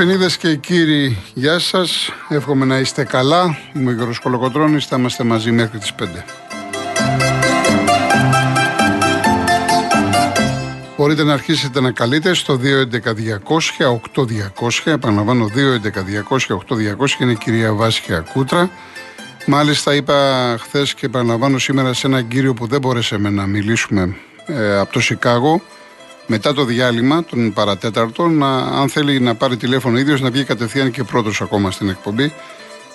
Δεσποινίδες και κύριοι, γεια σας. Εύχομαι να είστε καλά. Είμαι ο Γιώργος Κολοκοτρώνης, θα είμαστε μαζί μέχρι τις 5. Μπορείτε να αρχίσετε να καλείτε στο 211-200-8200. Επαναλαμβάνω 211-200-8200 είναι η κυρία Βάσια Κούτρα. Μάλιστα είπα χθες και επαναλαμβάνω σήμερα σε έναν κύριο που δεν μπόρεσε να μιλήσουμε ε, από το Σικάγο μετά το διάλειμμα των παρατέταρτων, να, αν θέλει να πάρει τηλέφωνο ίδιος, να βγει κατευθείαν και πρώτος ακόμα στην εκπομπή.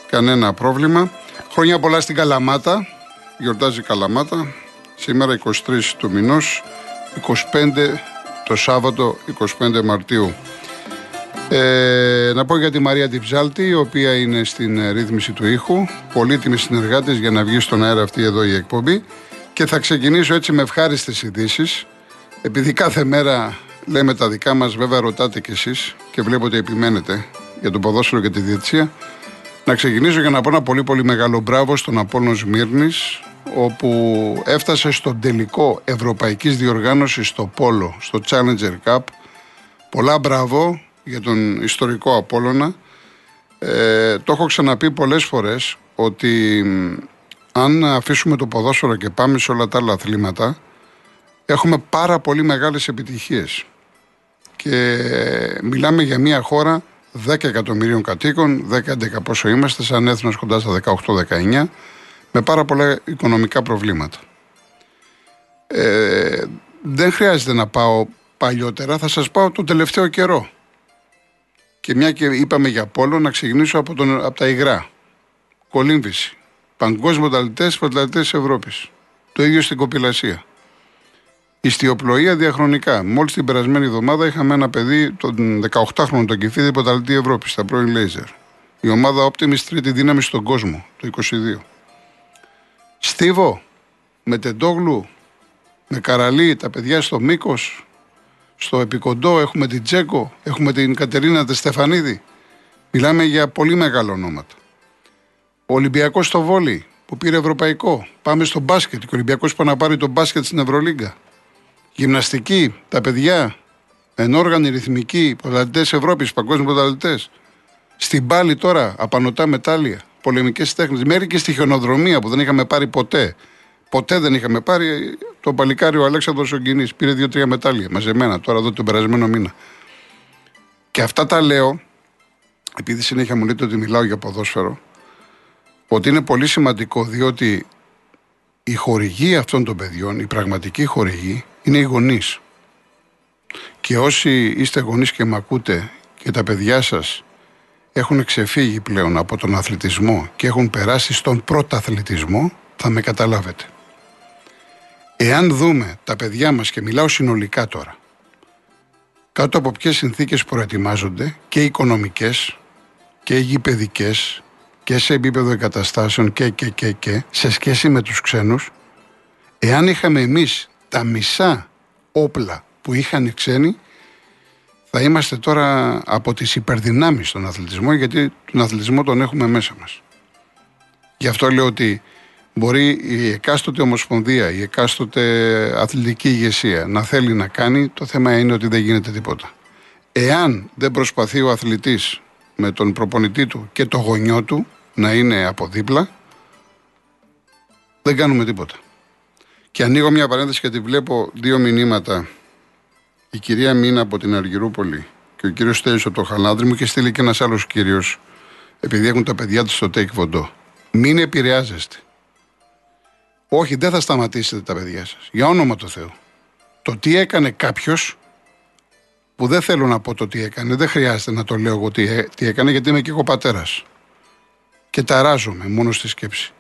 Κανένα πρόβλημα. Χρόνια πολλά στην Καλαμάτα. Γιορτάζει Καλαμάτα. Σήμερα 23 του μηνός, 25 το Σάββατο 25 Μαρτίου. Ε, να πω για τη Μαρία Τιψάλτη, η οποία είναι στην ρύθμιση του ήχου. Πολύτιμη συνεργάτη για να βγει στον αέρα αυτή εδώ η εκπομπή. Και θα ξεκινήσω έτσι με ευχάριστες ειδήσεις. Επειδή κάθε μέρα λέμε τα δικά μας, βέβαια ρωτάτε κι εσείς και βλέπω ότι επιμένετε για το ποδόσφαιρο και τη διετησία. Να ξεκινήσω για να πω ένα πολύ πολύ μεγάλο μπράβο στον Απόλλων Σμύρνης όπου έφτασε στον τελικό ευρωπαϊκής διοργάνωσης στο Πόλο, στο Challenger Cup. Πολλά μπράβο για τον ιστορικό Απόλλωνα. Ε, το έχω ξαναπεί πολλές φορές ότι αν αφήσουμε το ποδόσφαιρο και πάμε σε όλα τα άλλα αθλήματα έχουμε πάρα πολύ μεγάλες επιτυχίες. Και μιλάμε για μια χώρα 10 εκατομμυρίων κατοίκων, 10-11 πόσο είμαστε, σαν έθνος κοντά στα 18-19, με πάρα πολλά οικονομικά προβλήματα. Ε, δεν χρειάζεται να πάω παλιότερα, θα σας πάω το τελευταίο καιρό. Και μια και είπαμε για πόλο, να ξεκινήσω από, τον, από τα υγρά. Κολύμβηση. Παγκόσμιο ταλτέ, πρωταθλητέ Ευρώπης. Το ίδιο στην κοπηλασία. Ιστιοπλοεία διαχρονικά. Μόλις την περασμένη εβδομάδα είχαμε ένα παιδί, τον 18χρονο τον Κεφίδη, πρωταθλητή Ευρώπης, στα πρώην Λέιζερ. Η ομάδα Optimis τρίτη δύναμη στον κόσμο, το 22. Στίβο, με Τεντόγλου, με Καραλή, τα παιδιά στο μήκος, στο επικοντό, έχουμε την Τζέκο, έχουμε την Κατερίνα Τεστεφανίδη. Μιλάμε για πολύ μεγάλα ονόματα. Ο Ολυμπιακός στο βόλι, που πήρε ευρωπαϊκό. Πάμε στο μπάσκετ. Και ο Ολυμπιακός πάει να πάρει το μπάσκετ στην Ευρωλίγκα. Γυμναστική, τα παιδιά, ενόργανοι ρυθμικοί, πρωταθλητέ Ευρώπης, παγκόσμιοι πρωταθλητέ. Στην πάλη τώρα, απανοτά μετάλλια, πολεμικές τέχνες. Μέρη και στη χιονοδρομία που δεν είχαμε πάρει ποτέ. Ποτέ δεν είχαμε πάρει. Το παλικάρι ο Αλέξανδρος Ογκινή πήρε δύο-τρία μετάλλια μαζεμένα τώρα εδώ τον περασμένο μήνα. Και αυτά τα λέω, επειδή συνέχεια μου λέτε ότι μιλάω για ποδόσφαιρο, ότι είναι πολύ σημαντικό διότι η χορηγή αυτών των παιδιών, η πραγματική χορηγή, είναι οι γονείς. Και όσοι είστε γονείς και με ακούτε και τα παιδιά σας έχουν ξεφύγει πλέον από τον αθλητισμό και έχουν περάσει στον πρωταθλητισμό, θα με καταλάβετε. Εάν δούμε τα παιδιά μας και μιλάω συνολικά τώρα, κάτω από ποιες συνθήκες προετοιμάζονται και οικονομικές και γηπαιδικές και σε επίπεδο εγκαταστάσεων και, και, και, και σε σχέση με τους ξένους, εάν είχαμε εμείς τα μισά όπλα που είχαν οι ξένοι, θα είμαστε τώρα από τις υπερδυνάμεις στον αθλητισμό, γιατί τον αθλητισμό τον έχουμε μέσα μας. Γι' αυτό λέω ότι μπορεί η εκάστοτε ομοσπονδία, η εκάστοτε αθλητική ηγεσία να θέλει να κάνει, το θέμα είναι ότι δεν γίνεται τίποτα. Εάν δεν προσπαθεί ο αθλητής με τον προπονητή του και το γονιό του να είναι από δίπλα, δεν κάνουμε τίποτα. Και ανοίγω μια παρένθεση γιατί βλέπω δύο μηνύματα. Η κυρία Μίνα από την Αργυρούπολη και ο κύριος Στέλιος από το Χαλάνδρη μου και στείλει και ένας άλλος κύριος, επειδή έχουν τα παιδιά του στο Take Βοντό. Μην επηρεάζεστε. Όχι, δεν θα σταματήσετε τα παιδιά σας. Για όνομα του Θεού. Το τι έκανε κάποιος, που δεν θέλω να πω το τι έκανε, δεν χρειάζεται να το λέω εγώ τι, ε, τι έκανε, γιατί είμαι και εγώ πατέρας. Και ταράζομαι μόνο στη σκέψη.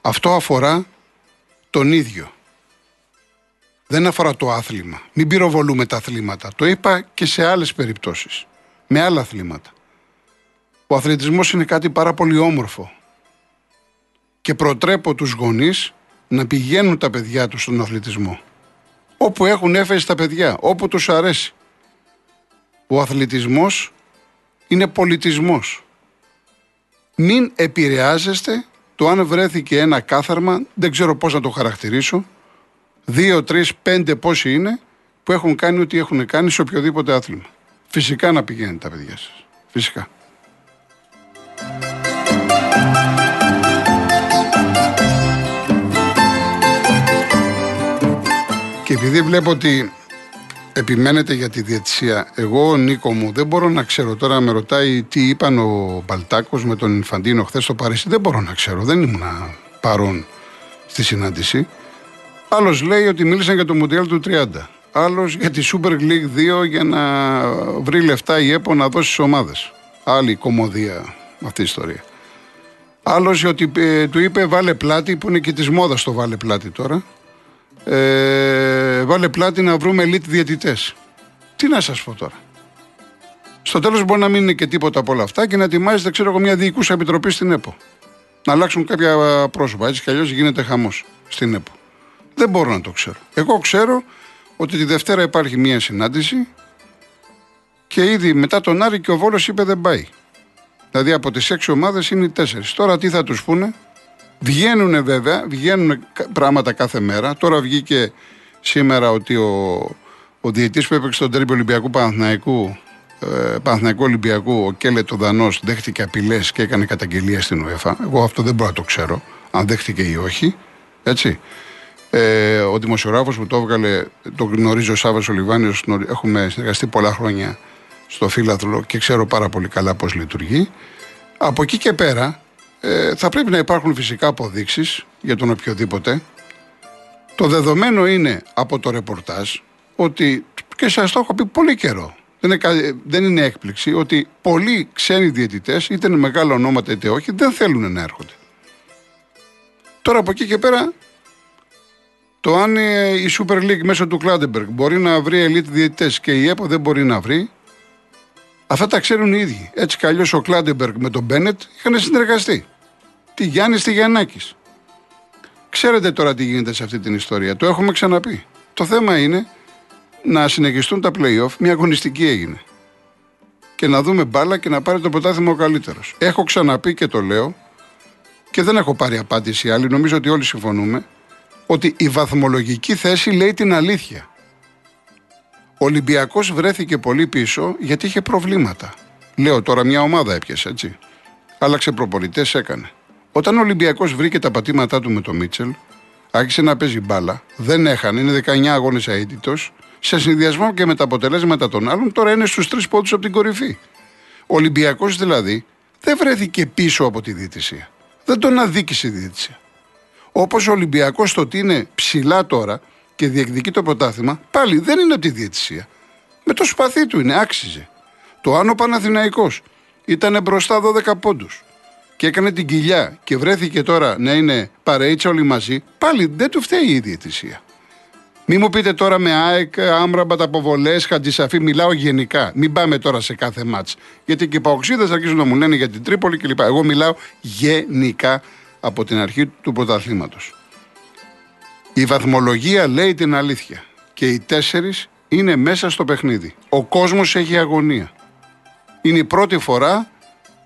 Αυτό αφορά τον ίδιο. Δεν αφορά το άθλημα. Μην πυροβολούμε τα αθλήματα. Το είπα και σε άλλες περιπτώσεις. Με άλλα αθλήματα. Ο αθλητισμός είναι κάτι πάρα πολύ όμορφο. Και προτρέπω τους γονείς να πηγαίνουν τα παιδιά τους στον αθλητισμό. Όπου έχουν έφεση τα παιδιά, όπου τους αρέσει. Ο αθλητισμός είναι πολιτισμός. Μην επηρεάζεστε το αν βρέθηκε ένα κάθαρμα, δεν ξέρω πώς να το χαρακτηρίσω, δύο, τρεις, πέντε πόσοι είναι που έχουν κάνει ό,τι έχουν κάνει σε οποιοδήποτε άθλημα. Φυσικά να πηγαίνετε τα παιδιά σας. Φυσικά. Και επειδή βλέπω ότι επιμένετε για τη διαιτησία, εγώ ο Νίκο μου δεν μπορώ να ξέρω τώρα με ρωτάει τι είπαν ο Μπαλτάκος με τον Ινφαντίνο χθες στο Παρίσι. Δεν μπορώ να ξέρω, δεν ήμουν παρόν στη συνάντηση. Άλλος λέει ότι μίλησαν για το Μουντιάλ του 30. Άλλος για τη Super League 2 για να βρει λεφτά η ΕΠΟ να δώσει στις ομάδες. Άλλη κομμωδία αυτή η ιστορία. Άλλος ότι ε, του είπε βάλε πλάτη, που είναι και της μόδας το βάλε πλάτη τώρα. Ε, βάλε πλάτη να βρούμε elite διαιτητές. Τι να σας πω τώρα. Στο τέλος μπορεί να μην είναι και τίποτα από όλα αυτά και να ετοιμάζεται, ξέρω εγώ, μια διοικούσα επιτροπή στην ΕΠΟ. Να αλλάξουν κάποια πρόσωπα. Έτσι κι αλλιώς γίνεται χαμός στην ΕΠΟ. Δεν μπορώ να το ξέρω. Εγώ ξέρω ότι τη Δευτέρα υπάρχει μια συνάντηση και ήδη μετά τον Άρη και ο Βόλος είπε δεν πάει. Δηλαδή από τις έξι ομάδες είναι οι τέσσερις. Τώρα τι θα τους πούνε; Βγαίνουν βέβαια, βγαίνουν πράγματα κάθε μέρα. Τώρα βγήκε σήμερα ότι ο, ο διαιτή που έπαιξε στον τέρμπι Ολυμπιακού Παναθηναϊκού, ε, Παναθηναϊκού Ολυμπιακού, ο Κέλε το Δανός, δέχτηκε απειλές και έκανε καταγγελία στην UEFA. Εγώ αυτό δεν μπορώ να το ξέρω, αν δέχτηκε ή όχι. Έτσι. Ε, ο δημοσιογράφος που το έβγαλε, το γνωρίζει ο Σάβα Ολιβάνιο, έχουμε συνεργαστεί πολλά χρόνια στο φύλαθλο και ξέρω πάρα πολύ καλά πώς λειτουργεί. Από εκεί και πέρα ε, θα πρέπει να υπάρχουν φυσικά αποδείξεις για τον οποιοδήποτε. Το δεδομένο είναι από το ρεπορτάζ ότι και σας το έχω πει πολύ καιρό. Δεν είναι, δεν είναι έκπληξη ότι πολλοί ξένοι διαιτητές, είτε είναι μεγάλα ονόματα είτε όχι, δεν θέλουν να έρχονται. Τώρα από εκεί και πέρα το αν ε, η Super League μέσω του Κλάντεμπεργκ μπορεί να βρει elite διαιτητές και η ΕΠΟ δεν μπορεί να βρει, αυτά τα ξέρουν οι ίδιοι. Έτσι κι αλλιώς ο Κλάντεμπεργκ με τον Μπένετ είχαν συνεργαστεί. Τι Γιάννης, τι Γιαννάκης. Ξέρετε τώρα τι γίνεται σε αυτή την ιστορία. Το έχουμε ξαναπεί. Το θέμα είναι να συνεχιστούν τα playoff. Μια αγωνιστική έγινε. Και να δούμε μπάλα και να πάρει το πρωτάθλημα ο καλύτερος. Έχω ξαναπεί και το λέω και δεν έχω πάρει απάντηση άλλη. Νομίζω ότι όλοι συμφωνούμε ότι η βαθμολογική θέση λέει την αλήθεια. Ο Ολυμπιακός βρέθηκε πολύ πίσω γιατί είχε προβλήματα. Λέω τώρα μια ομάδα έπιασε έτσι. Άλλαξε προπολιτέ, έκανε. Όταν ο Ολυμπιακός βρήκε τα πατήματά του με το Μίτσελ, άρχισε να παίζει μπάλα, δεν έχανε, είναι 19 αγώνες αίτητος, σε συνδυασμό και με τα αποτελέσματα των άλλων, τώρα είναι στους τρεις πόντους από την κορυφή. Ο Ολυμπιακός δηλαδή δεν βρέθηκε πίσω από τη διαιτησία. Δεν τον αδίκησε η διαιτησία. Όπως ο Ολυμπιακός το ότι είναι ψηλά τώρα και διεκδικεί το πρωτάθλημα, πάλι δεν είναι από τη διαιτησία. Με το σπαθί του είναι, άξιζε. Το Άνω Παναθηναϊκός ήταν μπροστά 12 πόντους και έκανε την κοιλιά και βρέθηκε τώρα να είναι παρείτσα όλοι μαζί, πάλι δεν του φταίει η διαιτησία. Μην μου πείτε τώρα με ΑΕΚ, άμραμπατ, αποβολές, χατζησαφή, μιλάω γενικά. Μην πάμε τώρα σε κάθε μάτς. Γιατί και οι παοξίδες αρχίζουν να μου λένε για την Τρίπολη κλπ. Εγώ μιλάω γενικά από την αρχή του πρωταθλήματος. Η βαθμολογία λέει την αλήθεια. Και οι τέσσερις είναι μέσα στο παιχνίδι. Ο κόσμος έχει αγωνία. Είναι η πρώτη φορά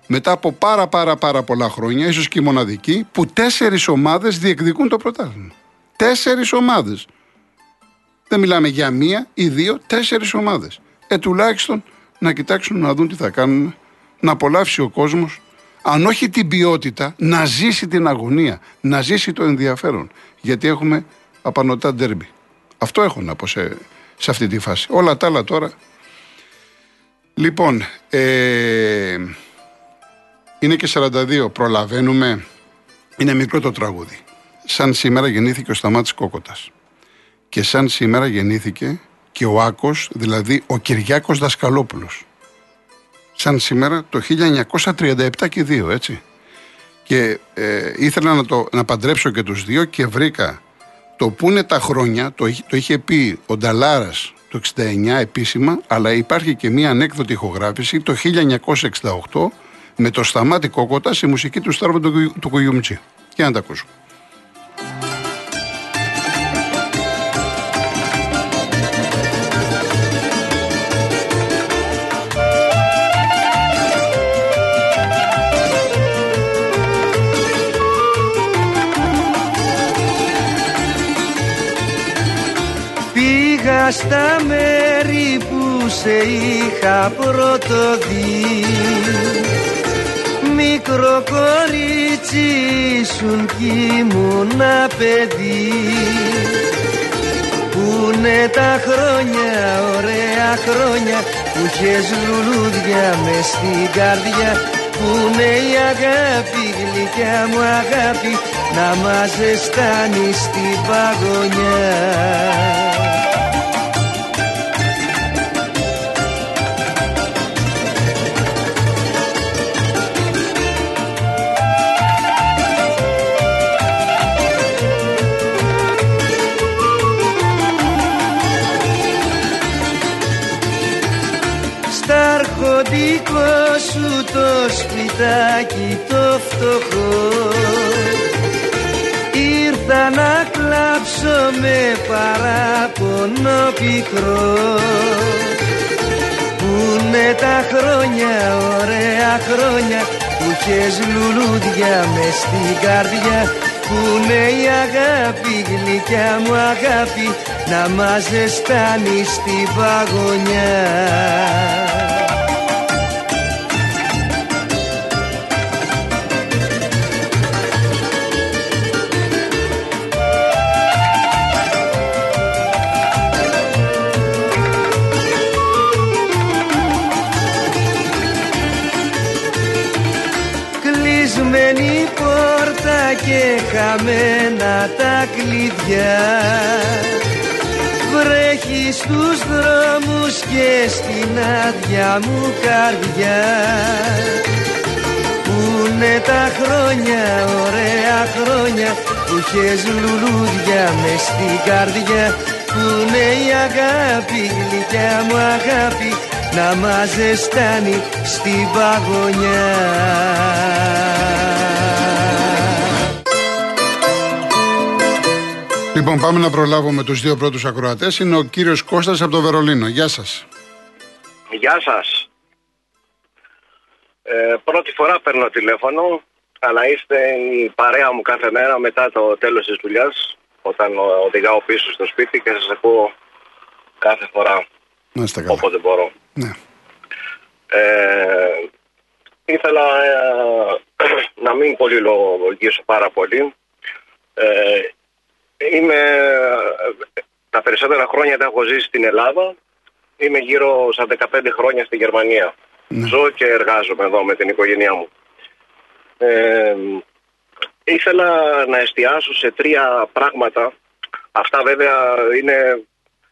μετά από πάρα πάρα πάρα πολλά χρόνια, ίσως και η μοναδική, που τέσσερις ομάδες διεκδικούν το πρωτάθλημα. Τέσσερις ομάδες. Δεν μιλάμε για μία ή δύο, τέσσερις ομάδες. Ε, τουλάχιστον να κοιτάξουν να δουν τι θα κάνουν, να απολαύσει ο κόσμος, αν όχι την ποιότητα, να ζήσει την αγωνία, να ζήσει το ενδιαφέρον. Γιατί έχουμε απανοτά ντέρμπι. Αυτό έχω να πω σε, σε αυτή τη φάση. Όλα τα άλλα τώρα. Λοιπόν, ε, είναι και 42. Προλαβαίνουμε. Είναι μικρό το τραγούδι. Σαν σήμερα γεννήθηκε ο Σταμάτης Κόκοτας. Και σαν σήμερα γεννήθηκε και ο Άκος, δηλαδή ο Κυριάκος Δασκαλόπουλος. Σαν σήμερα το 1937 και δύο, έτσι. Και ε, ήθελα να, το, να παντρέψω και τους δύο και βρήκα το που είναι τα χρόνια, το, το είχε πει ο Νταλάρας το 69 επίσημα, αλλά υπάρχει και μία ανέκδοτη ηχογράφηση το 1968 με το σταμάτη κόκοτα στη μουσική του Στάρβο του, του Κουγιουμτζή. Και να τα ακούσουμε. Στα μέρη που σε είχα πρώτο δει. Μικρό κορίτσι ήσουν κι ήμουνα παιδί. Πούνε τα χρόνια, ωραία χρόνια Που είχες λουλούδια μες στην καρδιά. Πούνε η αγάπη, γλυκιά μου αγάπη Να μας ζεστάνει στην παγωνιά σπιτάκι το φτωχό. Ήρθα να κλάψω με παράπονο πικρό. Πούνε τα χρόνια, ωραία χρόνια Που είχες λουλούδια μες στην καρδιά. Πούνε η αγάπη, γλυκιά μου αγάπη Να μας ζεστάνει στην παγωνιά και χαμένα τα κλειδιά. Βρέχει στους δρόμους και στην άδεια μου καρδιά. Πούνε τα χρόνια, ωραία χρόνια Που είχες λουλούδια μες στην καρδιά. Πούνε η αγάπη, γλυκιά μου αγάπη Να μας ζεστάνει στην παγωνιά Λοιπόν, πάμε να προλάβουμε τους δύο πρώτους ακροατές. Είναι ο κύριος Κώστας από το Βερολίνο. Γεια σας. Γεια σας. Ε, πρώτη φορά παίρνω τηλέφωνο, αλλά είστε η παρέα μου κάθε μέρα μετά το τέλος της δουλειάς, όταν οδηγάω πίσω στο σπίτι και σας ακούω κάθε φορά να είστε καλά. όποτε μπορώ. Ναι. Ε, ήθελα ε, να μην πολυλογήσω πάρα πολύ. Ε, Είμαι, τα περισσότερα χρόνια τα έχω ζήσει στην Ελλάδα. Είμαι γύρω στα 15 χρόνια στη Γερμανία. Ναι. Ζω και εργάζομαι εδώ με την οικογένειά μου. Ε, ήθελα να εστιάσω σε τρία πράγματα. Αυτά βέβαια είναι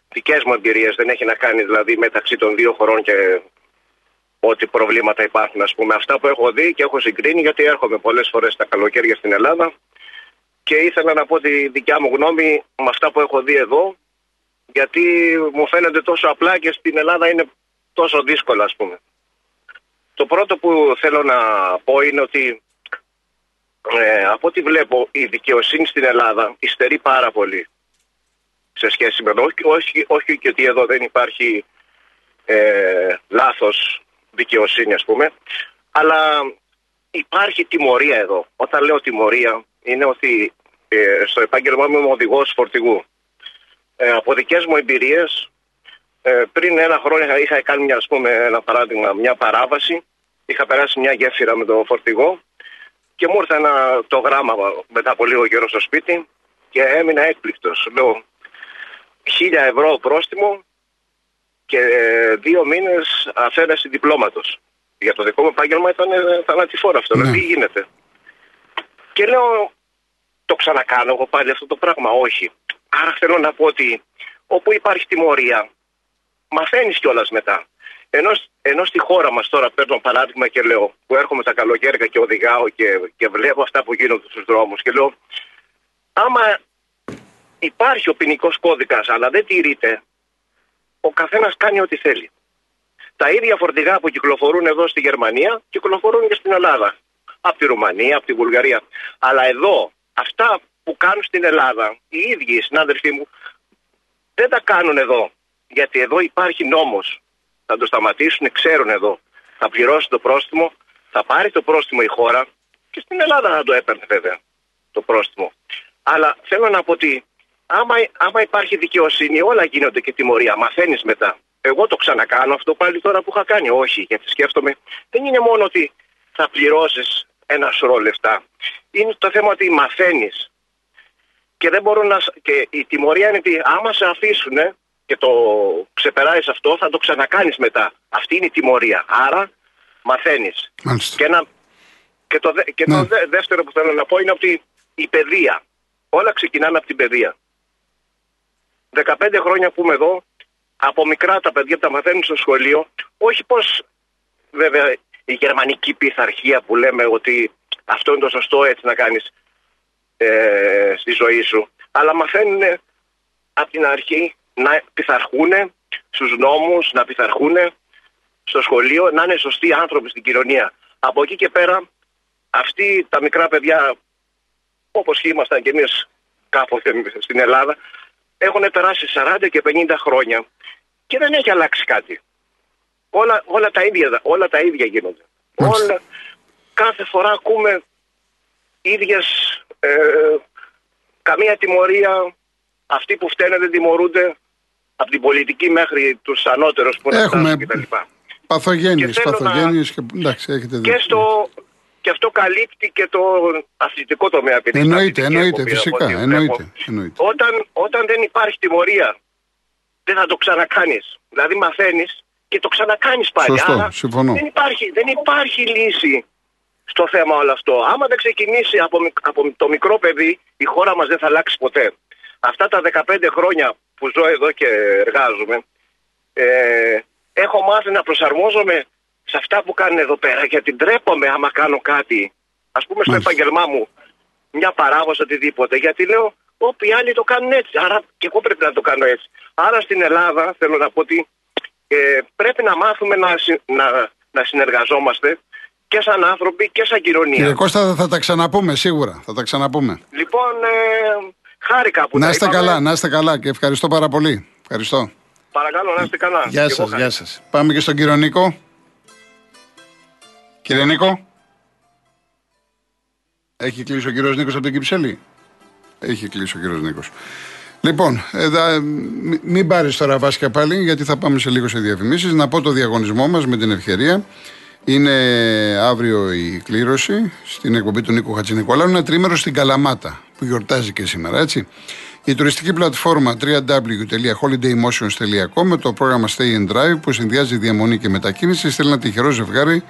δικές μου εμπειρίες. Δεν έχει να κάνει δηλαδή μεταξύ των δύο χωρών και ό,τι προβλήματα υπάρχουν. Ας πούμε. Αυτά που έχω δει και έχω συγκρίνει γιατί έρχομαι πολλές φορές τα καλοκαίρια στην Ελλάδα και ήθελα να πω τη δικιά μου γνώμη με αυτά που έχω δει εδώ γιατί μου φαίνεται τόσο απλά και στην Ελλάδα είναι τόσο δύσκολα ας πούμε. Το πρώτο που θέλω να πω είναι ότι ε, από ό,τι βλέπω η δικαιοσύνη στην Ελλάδα υστερεί πάρα πολύ σε σχέση με εδώ. Όχι, όχι και ότι εδώ δεν υπάρχει ε, λάθος δικαιοσύνη ας πούμε αλλά υπάρχει τιμωρία εδώ. Όταν λέω τιμωρία είναι ότι ε, στο επάγγελμά μου είμαι οδηγός φορτηγού. Ε, από δικές μου εμπειρίες, ε, πριν ένα χρόνο είχα κάνει μια, ας πούμε, ένα παράδειγμα, μια παράβαση. Είχα περάσει μια γέφυρα με το φορτηγό και μου ήρθε ένα, το γράμμα μετά από λίγο καιρό στο σπίτι και έμεινα έκπληκτος. Λέω χίλια ευρώ πρόστιμο και ε, δύο μήνες αφαίρεση διπλώματος. Για το δικό μου επάγγελμα ήταν θανατηφόρο αυτό. Ναι. Τι γίνεται. Και λέω, το ξανακάνω εγώ πάλι αυτό το πράγμα. Όχι. Άρα θέλω να πω ότι όπου υπάρχει τιμωρία, μαθαίνεις κιόλας μετά. Ενώ, ενώ στη χώρα μας τώρα παίρνω παράδειγμα και λέω που έρχομαι τα καλοκαίρια και οδηγάω και, και βλέπω αυτά που γίνονται στους δρόμους και λέω άμα υπάρχει ο ποινικός κώδικας αλλά δεν τηρείται, ο καθένας κάνει ό,τι θέλει. Τα ίδια φορτηγά που κυκλοφορούν εδώ στη Γερμανία κυκλοφορούν και στην Ελλάδα. Από τη Ρουμανία, από τη Βουλγαρία. Αλλά εδώ αυτά που κάνουν στην Ελλάδα οι ίδιοι οι συνάδελφοί μου δεν τα κάνουν εδώ. Γιατί εδώ υπάρχει νόμος. Θα το σταματήσουν, ξέρουν εδώ. Θα πληρώσει το πρόστιμο, θα πάρει το πρόστιμο η χώρα και στην Ελλάδα θα το έπαιρνε βέβαια το πρόστιμο. Αλλά θέλω να πω ότι άμα, άμα υπάρχει δικαιοσύνη όλα γίνονται και τιμωρία. Μαθαίνεις μετά. εγώ το ξανακάνω αυτό πάλι τώρα που είχα κάνει. Όχι, γιατί σκέφτομαι, δεν είναι μόνο ότι θα πληρώσεις ένα σωρό λεφτά. Είναι το θέμα ότι μαθαίνεις. Και δεν μπορώ να. Και η τιμωρία είναι ότι άμα σε αφήσουν και το ξεπεράσει αυτό, θα το ξανακάνεις μετά. Αυτή είναι η τιμωρία. Άρα μαθαίνεις. Και, ένα, και το, και το Ναι. δεύτερο που θέλω να πω είναι ότι η παιδεία. Όλα ξεκινάνε από την παιδεία. 15 χρόνια που είμαι εδώ, από μικρά τα παιδιά τα μαθαίνουν στο σχολείο, όχι πως βέβαια η γερμανική πειθαρχία που λέμε ότι αυτό είναι το σωστό έτσι να κάνεις ε, στη ζωή σου, αλλά μαθαίνουν από την αρχή να πειθαρχούν στους νόμους, να πειθαρχούν στο σχολείο, να είναι σωστοί άνθρωποι στην κοινωνία. Από εκεί και πέρα, αυτοί τα μικρά παιδιά, όπως και ήμασταν κι εμείς κάποτε στην Ελλάδα, έχουν περάσει 40 και 50 χρόνια και δεν έχει αλλάξει κάτι. Όλα, όλα, τα, ίδια, όλα τα ίδια γίνονται. Μάλιστα. Όλα, κάθε φορά ακούμε ίδιες, ε, καμία τιμωρία, αυτοί που φταίνε δεν τιμωρούνται, από την πολιτική μέχρι τους ανώτερους που είναι Έχουμε φτάσουν κτλ. παθογένειες, Και θέλω να- παθογένειες και εντάξει, έχετε δίκιο. Και, στο, και αυτό καλύπτει και το αθλητικό τομέα. επειδή είναι Εννοείται, αθλητική εννοείται, εκπομπή, φυσικά, από ό,τι εννοείται, βλέπω. εννοείται. Όταν, όταν δεν υπάρχει τιμωρία, δεν θα το ξανακάνεις. Δηλαδή μαθαίνεις και το ξανακάνεις πάλι. Σωστό, Άρα συμφωνώ. Δεν υπάρχει, δεν υπάρχει λύση στο θέμα όλο αυτό. Άμα δεν ξεκινήσει από, μικ- από το μικρό παιδί, η χώρα μας δεν θα αλλάξει ποτέ. Αυτά τα 15 χρόνια που ζω εδώ και εργάζομαι, ε, έχω μάθει να προσαρμόζομαι σε αυτά που κάνουν εδώ πέρα γιατί ντρέπομαι άμα κάνω κάτι. Ας πούμε στο Μάλιστα. επάγγελμά μου, μια παράδοση οτιδήποτε. Γιατί λέω, όποιοι άλλοι το κάνουν έτσι. Άρα και εγώ πρέπει να το κάνω έτσι. Άρα στην Ελλάδα θέλω να πω ότι ε, πρέπει να μάθουμε να, συ- να, να συνεργαζόμαστε και σαν άνθρωποι και σαν κοινωνία. Κύριε Κώστα, θα τα ξαναπούμε σίγουρα. Θα τα ξαναπούμε. Λοιπόν, ε, χάρηκα που Να τα είστε είπαμε. καλά, να είστε καλά και ευχαριστώ πάρα πολύ. Ευχαριστώ. Παρακαλώ να είστε καλά. Γεια Και σας, εγώ γεια σας. Πάμε και στον κύριο Νίκο. Κύριε Νίκο. Έχει κλείσει ο κύριος Νίκος από την Κυψέλη; Έχει κλείσει ο κύριος Νίκος. Λοιπόν, εδώ, μη- μην πάρεις τώρα βάσια πάλι, γιατί θα πάμε σε λίγο σε διαφημίσεις. Να πω το διαγωνισμό μας με την ευκαιρία. Είναι αύριο η κλήρωση στην εκπομπή του Νίκου Χατζηνικολάου. Είναι τρίμερο στην Καλαμάτα που γιορτάζει και σήμερα, έτσι. Η τουριστική πλατφόρμα www.holidaymotions.com με το πρόγραμμα Stay and Drive που συνδυάζει διαμονή και μετακίνηση στέλνει ένα τυχερό ζευγάρι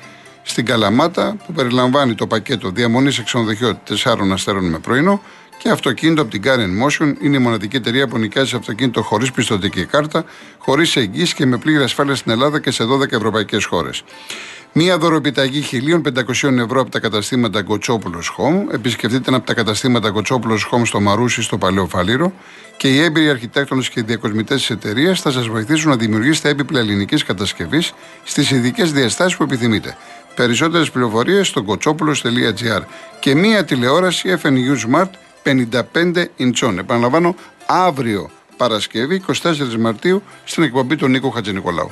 στην Καλαμάτα που περιλαμβάνει το πακέτο διαμονής σε ξενοδοχείο 4 αστέρων με πρωινό και αυτοκίνητο από την Car Motion. Είναι η μοναδική εταιρεία που νοικιάζει αυτοκίνητο χωρίς πιστοτική κάρτα, χωρίς εγγύηση και με πλήρη ασφάλεια στην Ελλάδα και σε 12 ευρωπαϊκές χώρες. Μία δωροπιταγή 1.500 ευρώ από τα καταστήματα Κοτσόπουλος Home. Επισκεφτείτε ένα από τα καταστήματα Κοτσόπουλος Home στο Μαρούσι, στο Παλαιό Φαλήρο. Και οι έμπειροι αρχιτέκτονες και διακοσμητές της εταιρείας θα σας βοηθήσουν να δημιουργήσετε έπιπλα ελληνικής κατασκευής στις ειδικές διαστάσεις που επιθυμείτε. Περισσότερες πληροφορίες στο κοτσόπουλο.gr και μία τηλεόραση FNU Smart 55 inchon. Επαναλαμβάνω, αύριο Παρασκευή 24 Μαρτίου στην εκπομπή του Νίκο Χατζηνικολάου.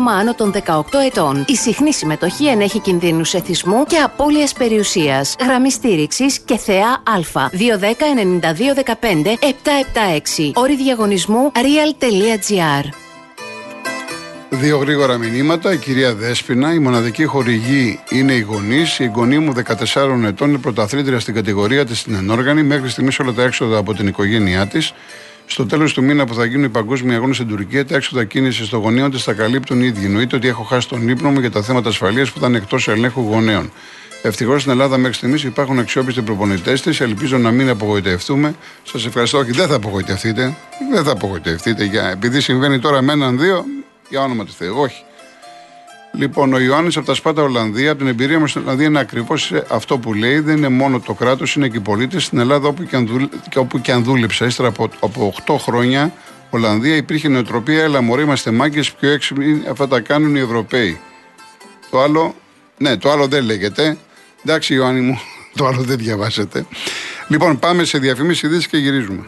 άνω των 18 ετών. Η συχνή συμμετοχή ενέχει κινδύνους εθισμού και απώλειας περιουσίας. Γραμμή στήριξης και θεά Α. 210-9215-776. Όρη διαγωνισμού real.gr. Δύο γρήγορα μηνύματα. Η κυρία Δέσποινα, η μοναδική χορηγή είναι οι γονείς. Η γονή μου 14 ετών είναι πρωταθλήτρια στην κατηγορία της στην ενόργανη. Μέχρι στιγμής όλα τα έξοδα από την οικογένειά της. Στο τέλος του μήνα που θα γίνουν οι παγκόσμιοι αγώνες στην Τουρκία, τα έξοδα κίνησης των γονείων της θα καλύπτουν οι ίδιοι. Εννοείται ότι έχω χάσει τον ύπνο μου για τα θέματα ασφαλείας που ήταν εκτός ελέγχου γονέων. Ευτυχώς στην Ελλάδα μέχρι στιγμής υπάρχουν αξιόπιστοι προπονητές της. Ελπίζω να μην απογοητευτούμε. Σας ευχαριστώ. Όχι, δεν θα απογοητευτείτε. Δεν θα απογοητευτείτε. Για... Επειδή συμβαίνει τώρα με έναν δύο, για όνομα του Θεού. Όχι. Λοιπόν, ο Ιωάννης από τα Σπάτα Ολλανδία, από την εμπειρία μας στην Ολλανδία, είναι ακριβώς αυτό που λέει. Δεν είναι μόνο το κράτος, είναι και οι πολίτες. Στην Ελλάδα, όπου και αν, δούλε, όπου και αν δούλεψα, ύστερα από, από 8 χρόνια, Ολλανδία υπήρχε νοοτροπία. αλλά μωρέ, είμαστε μάγκες, πιο έξυπνοι, αυτά τα κάνουν οι Ευρωπαίοι. Το άλλο, ναι, το άλλο δεν λέγεται. Εντάξει, Ιωάννη μου, το άλλο δεν διαβάσετε. Λοιπόν, πάμε σε διαφημίση ειδήσεις και γυρίζουμε.